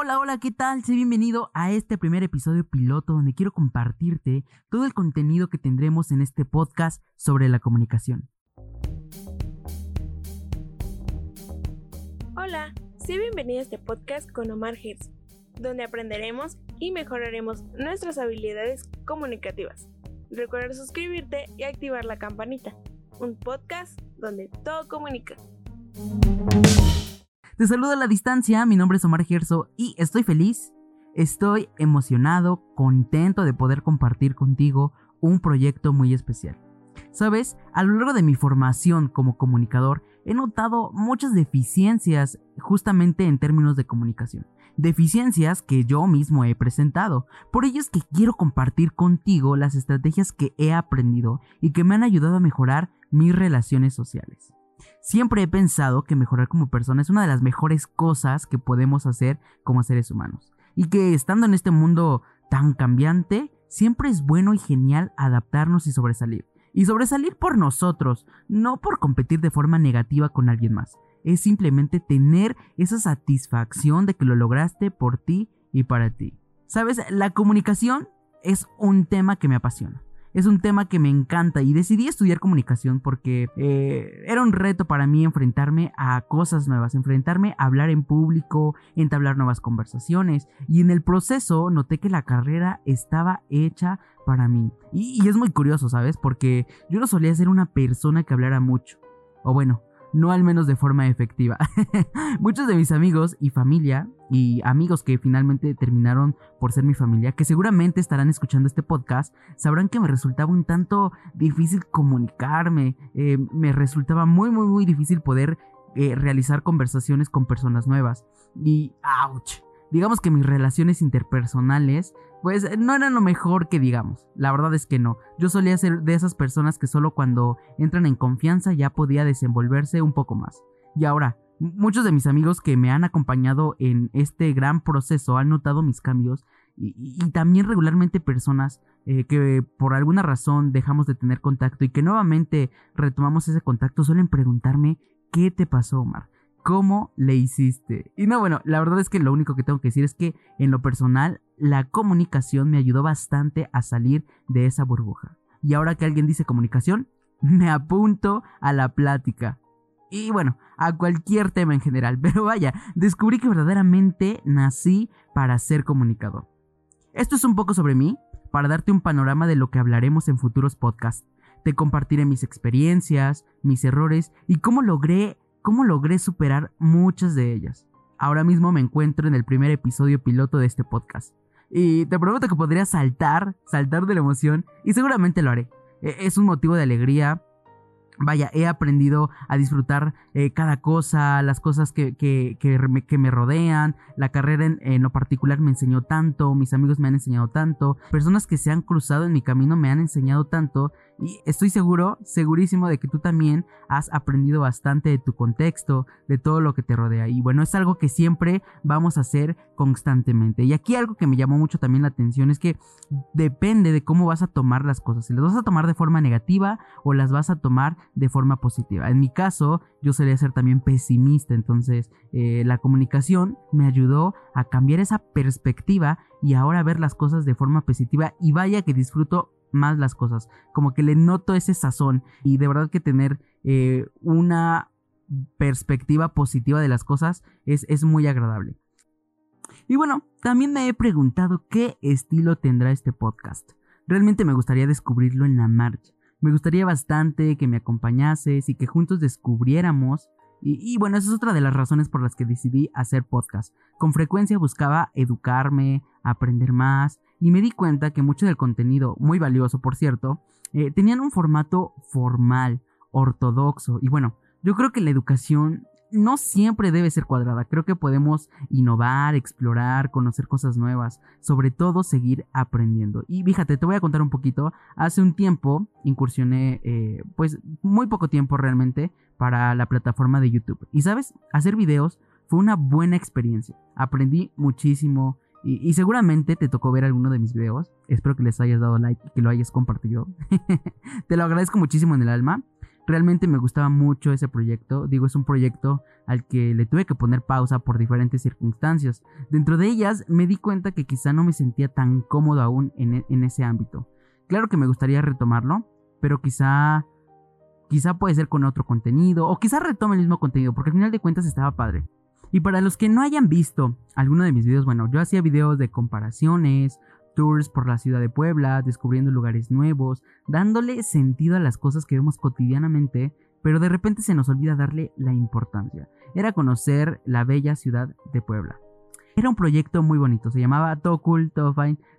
Hola, hola, ¿qué tal? Sé bienvenido a este primer episodio piloto donde quiero compartirte todo el contenido que tendremos en este podcast sobre la comunicación. Hola, sé bienvenido a este podcast con Omar Hirsch, donde aprenderemos y mejoraremos nuestras habilidades comunicativas. Recuerda suscribirte y activar la campanita. Un podcast donde todo comunica. Te saludo a la distancia, mi nombre es Omar Gerso y estoy feliz, estoy emocionado, contento de poder compartir contigo un proyecto muy especial. Sabes, a lo largo de mi formación como comunicador he notado muchas deficiencias justamente en términos de comunicación. Deficiencias que yo mismo he presentado. Por ello es que quiero compartir contigo las estrategias que he aprendido y que me han ayudado a mejorar mis relaciones sociales. Siempre he pensado que mejorar como persona es una de las mejores cosas que podemos hacer como seres humanos. Y que estando en este mundo tan cambiante, siempre es bueno y genial adaptarnos y sobresalir. Y sobresalir por nosotros, no por competir de forma negativa con alguien más. Es simplemente tener esa satisfacción de que lo lograste por ti y para ti. Sabes, la comunicación es un tema que me apasiona es un tema que me encanta y decidí estudiar comunicación porque eh, era un reto para mí enfrentarme a cosas nuevas, enfrentarme a hablar en público, entablar nuevas conversaciones y en el proceso noté que la carrera estaba hecha para mí. Y, y es muy curioso, ¿sabes? Porque yo no solía ser una persona que hablara mucho. O bueno, no al menos de forma efectiva. Muchos de mis amigos y familia, y amigos que finalmente terminaron por ser mi familia, que seguramente estarán escuchando este podcast, sabrán que me resultaba un tanto difícil comunicarme, eh, me resultaba muy, muy, muy difícil poder eh, realizar conversaciones con personas nuevas. Y, ouch, digamos que mis relaciones interpersonales pues no eran lo mejor que digamos. La verdad es que no. Yo solía ser de esas personas que solo cuando entran en confianza ya podía desenvolverse un poco más. Y ahora, muchos de mis amigos que me han acompañado en este gran proceso han notado mis cambios y, también regularmente personas eh, que por alguna razón dejamos de tener contacto y que nuevamente retomamos ese contacto suelen preguntarme ¿qué te pasó Omar? ¿Cómo le hiciste? Y no, bueno, la verdad es que lo único que tengo que decir es que en lo personal la comunicación me ayudó bastante a salir de esa burbuja. Y ahora que alguien dice comunicación, me apunto a la plática. Y bueno, a cualquier tema en general. Pero vaya, descubrí que verdaderamente nací para ser comunicador. Esto es un poco sobre mí, para darte un panorama de lo que hablaremos en futuros podcasts. Te compartiré mis experiencias, mis errores y cómo logré cómo logré superar muchas de ellas. Ahora mismo me encuentro en el primer episodio piloto de este podcast. Y te prometo que podría saltar, saltar de la emoción, y seguramente lo haré. E-, es un motivo de alegría, vaya, he aprendido a disfrutar eh, cada cosa, las cosas que, que, que, me, rodean, la carrera en, lo particular me enseñó tanto, mis amigos me han enseñado tanto, personas que se han cruzado en mi camino me han enseñado tanto y estoy seguro, segurísimo de que tú también has aprendido bastante de tu contexto, de todo lo que te rodea. Y bueno, es algo que siempre vamos a hacer constantemente. Y aquí algo que me llamó mucho también la atención es que depende de cómo vas a tomar las cosas. Si las vas a tomar de forma negativa o las vas a tomar de forma positiva. En mi caso, yo solía ser también pesimista, entonces eh, la comunicación me ayudó a cambiar esa perspectiva y ahora ver las cosas de forma positiva y vaya que disfruto más las cosas, como que le noto ese sazón y de verdad que tener eh, una perspectiva positiva de las cosas es, es muy agradable. Y bueno, también me he preguntado qué estilo tendrá este podcast. Realmente me gustaría descubrirlo en la marcha. Me gustaría bastante que me acompañases y que juntos descubriéramos. Y, bueno, esa es otra de las razones por las que decidí hacer podcast. Con frecuencia buscaba educarme, aprender más, y me di cuenta que mucho del contenido, muy valioso por cierto, eh, tenían un formato formal, ortodoxo. Y bueno, yo creo que la educación no siempre debe ser cuadrada. Creo que podemos innovar, explorar, conocer cosas nuevas, sobre todo seguir aprendiendo. Y fíjate, te voy a contar un poquito. Hace un tiempo incursioné, eh, pues muy poco tiempo realmente, para la plataforma de YouTube. Y sabes, hacer videos fue una buena experiencia. Aprendí muchísimo. Y, y, seguramente te tocó ver alguno de mis videos. Espero que les hayas dado like y que lo hayas compartido. te lo agradezco muchísimo en el alma. Realmente me gustaba mucho ese proyecto. Digo, es un proyecto al que le tuve que poner pausa por diferentes circunstancias. Dentro de ellas me di cuenta que quizá no me sentía tan cómodo aún en, e, en ese ámbito. Claro que me gustaría retomarlo, pero quizá quizá puede ser con otro contenido o quizá retome el mismo contenido porque al final de cuentas estaba padre. Y para los que no hayan visto alguno de mis videos, bueno, yo hacía videos de comparaciones, tours por la ciudad de Puebla, descubriendo lugares nuevos, dándole sentido a las cosas que vemos cotidianamente, pero de repente se nos olvida darle la importancia. Era conocer la bella ciudad de Puebla. Era un proyecto muy bonito, se llamaba Todo Cool,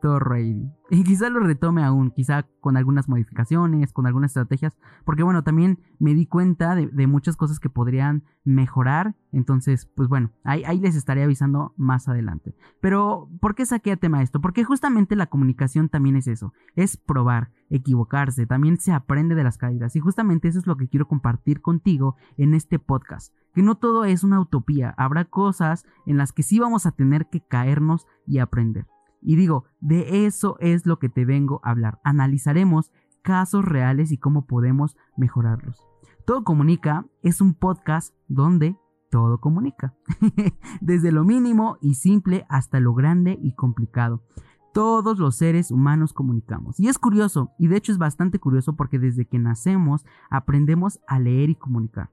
y quizá lo retome aún, quizá con algunas modificaciones, con algunas estrategias, porque bueno, también me di cuenta de, muchas cosas que podrían mejorar, entonces, pues bueno, ahí, ahí, les estaré avisando más adelante. Pero, ¿por qué saqué a tema esto? Porque justamente la comunicación también es eso, es probar, equivocarse, también se aprende de las caídas, y justamente eso es lo que quiero compartir contigo en este podcast, que no todo es una utopía, habrá cosas en las que sí vamos a tener que caernos y aprender. Y digo, de eso es lo que te vengo a hablar. Analizaremos casos reales y cómo podemos mejorarlos. Todo Comunica es un podcast donde todo comunica. Desde lo mínimo y simple hasta lo grande y complicado. Todos los seres humanos comunicamos. Y es curioso, y de hecho es bastante curioso porque desde que nacemos aprendemos a leer y comunicar.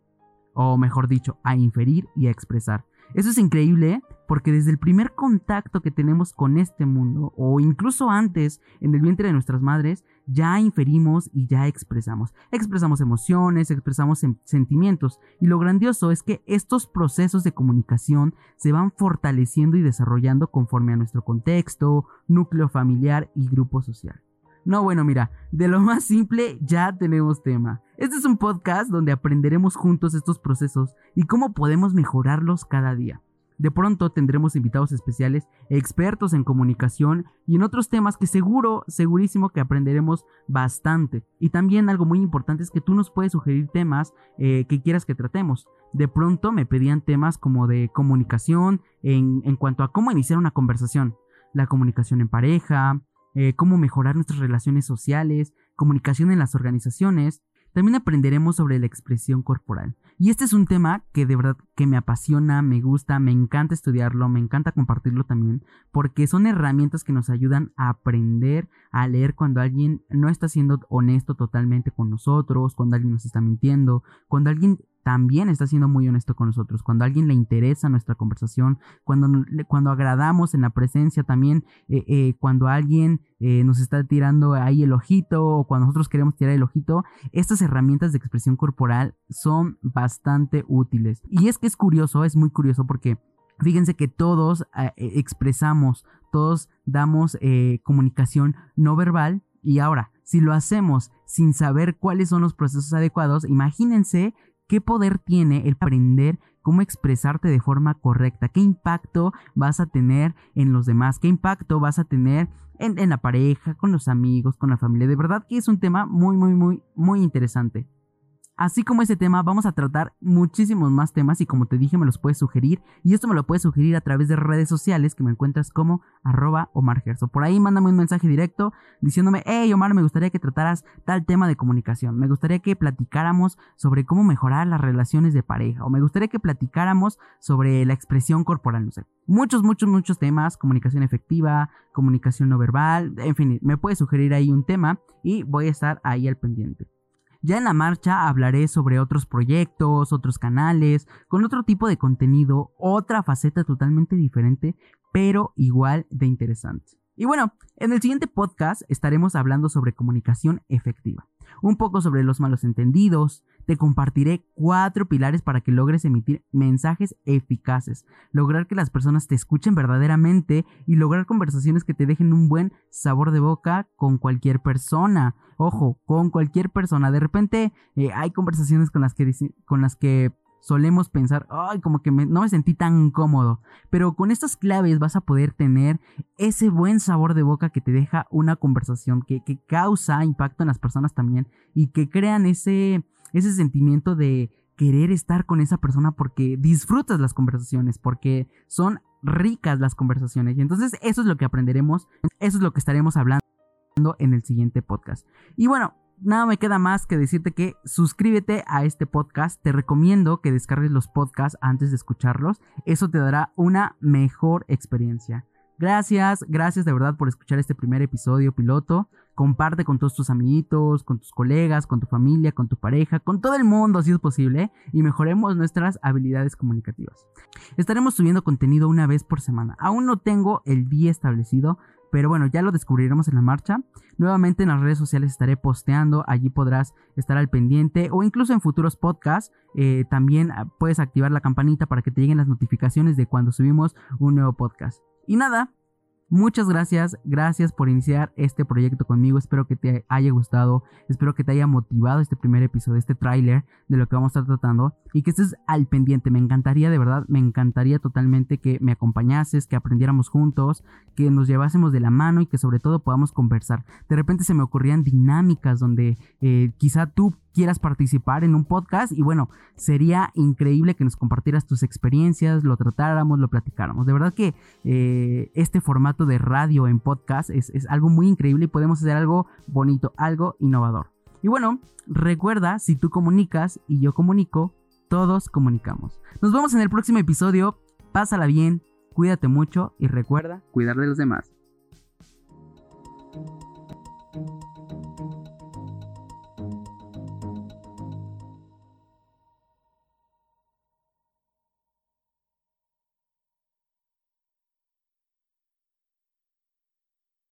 O mejor dicho, a inferir y a expresar. Eso es increíble porque desde el primer contacto que tenemos con este mundo, o incluso antes, en el vientre de nuestras madres, ya inferimos y ya expresamos. Expresamos emociones, expresamos sentimientos. Y lo grandioso es que estos procesos de comunicación se van fortaleciendo y desarrollando conforme a nuestro contexto, núcleo familiar y grupo social. No, bueno, mira, de lo más simple ya tenemos tema. Este es un podcast donde aprenderemos juntos estos procesos y cómo podemos mejorarlos cada día. De pronto tendremos invitados especiales, expertos en comunicación y en otros temas que seguro, segurísimo que aprenderemos bastante. Y también algo muy importante es que tú nos puedes sugerir temas eh, que quieras que tratemos. De pronto me pedían temas como de comunicación en, cuanto a cómo iniciar una conversación. La comunicación en pareja, eh, cómo mejorar nuestras relaciones sociales, comunicación en las organizaciones. También aprenderemos sobre la expresión corporal. Y este es un tema que de verdad que me apasiona, me gusta, me encanta estudiarlo, me encanta compartirlo también, porque son herramientas que nos ayudan a aprender a leer cuando alguien no está siendo honesto totalmente con nosotros, cuando alguien nos está mintiendo, cuando alguien también está siendo muy honesto con nosotros. Cuando a alguien le interesa nuestra conversación, cuando, cuando agradamos en la presencia también, eh, eh, cuando alguien eh, nos está tirando ahí el ojito o cuando nosotros queremos tirar el ojito, estas herramientas de expresión corporal son bastante útiles. Y es que es curioso, es muy curioso porque fíjense que todos expresamos, todos damos comunicación no verbal y ahora, si lo hacemos sin saber cuáles son los procesos adecuados, imagínense ¿Qué poder tiene el aprender cómo expresarte de forma correcta? ¿Qué impacto vas a tener en los demás? ¿Qué impacto vas a tener en, en, la pareja, con los amigos, con la familia? De verdad que es un tema muy, muy, muy, muy interesante. Así como ese tema, vamos a tratar muchísimos más temas y como te dije, me los puedes sugerir. Y esto me lo puedes sugerir a través de redes sociales que me encuentras como arroba Omar Gerso. Por ahí mándame un mensaje directo diciéndome, hey Omar, me gustaría que trataras tal tema de comunicación. Me gustaría que platicáramos sobre cómo mejorar las relaciones de pareja. O me gustaría que platicáramos sobre la expresión corporal, no sé. Muchos, muchos, muchos temas. Comunicación efectiva, comunicación no verbal. En fin, me puedes sugerir ahí un tema y voy a estar ahí al pendiente. Ya en la marcha hablaré sobre otros proyectos, otros canales, con otro tipo de contenido, otra faceta totalmente diferente, pero igual de interesante. Y bueno, en el siguiente podcast estaremos hablando sobre comunicación efectiva, un poco sobre los malos entendidos, te compartiré cuatro pilares para que logres emitir mensajes eficaces, lograr que las personas te escuchen verdaderamente y lograr conversaciones que te dejen un buen sabor de boca con cualquier persona. Ojo, con cualquier persona. De repente eh, hay conversaciones con las que, con las que solemos pensar, ay, como que no me sentí tan cómodo. Pero con estas claves vas a poder tener ese buen sabor de boca que te deja una conversación, que, que causa impacto en las personas también y que crean ese, ese sentimiento de querer estar con esa persona porque disfrutas las conversaciones, porque son ricas las conversaciones. Y entonces eso es lo que aprenderemos, eso es lo que estaremos hablando en el siguiente podcast. Y bueno, nada me queda más que decirte que suscríbete a este podcast. Te recomiendo que descargues los podcasts antes de escucharlos. Eso te dará una mejor experiencia. Gracias, gracias de verdad por escuchar este primer episodio piloto. Comparte con todos tus amiguitos, con tus colegas, con tu familia, con tu pareja, con todo el mundo si es posible y mejoremos nuestras habilidades comunicativas. Estaremos subiendo contenido una vez por semana. Aún no tengo el día establecido, pero bueno, ya lo descubriremos en la marcha. Nuevamente en las redes sociales estaré posteando, allí podrás estar al pendiente o incluso en futuros podcasts. Eh, también ah, puedes activar la campanita para que te lleguen las notificaciones de cuando subimos un nuevo podcast. Y nada, Muchas gracias, gracias por iniciar este proyecto conmigo. Espero que te haya gustado, espero que te haya motivado este primer episodio, este tráiler de lo que vamos a estar tratando y que estés al pendiente. Me encantaría, de verdad, me encantaría totalmente que me acompañases, que aprendiéramos juntos, que nos llevásemos de la mano y que sobre todo podamos conversar. De repente se me ocurrían dinámicas donde eh, quizá tú quieras participar en un podcast y bueno, sería increíble que nos compartieras tus experiencias, lo tratáramos, lo platicáramos. De verdad que eh, este formato de radio en podcast es, es algo muy increíble y podemos hacer algo bonito, algo innovador. Y bueno, recuerda, si tú comunicas y yo comunico, todos comunicamos. Nos vemos en el próximo episodio, pásala bien, cuídate mucho y recuerda cuidar de los demás.